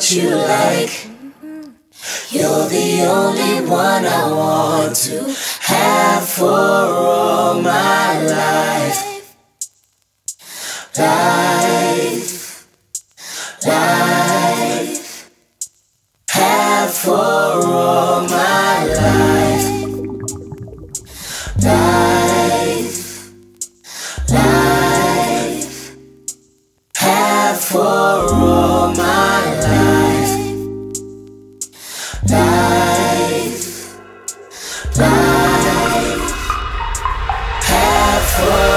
what you like. You're the only one I want to have for all my life. Life, life, have for all my life. Life, life, have for all. Swear.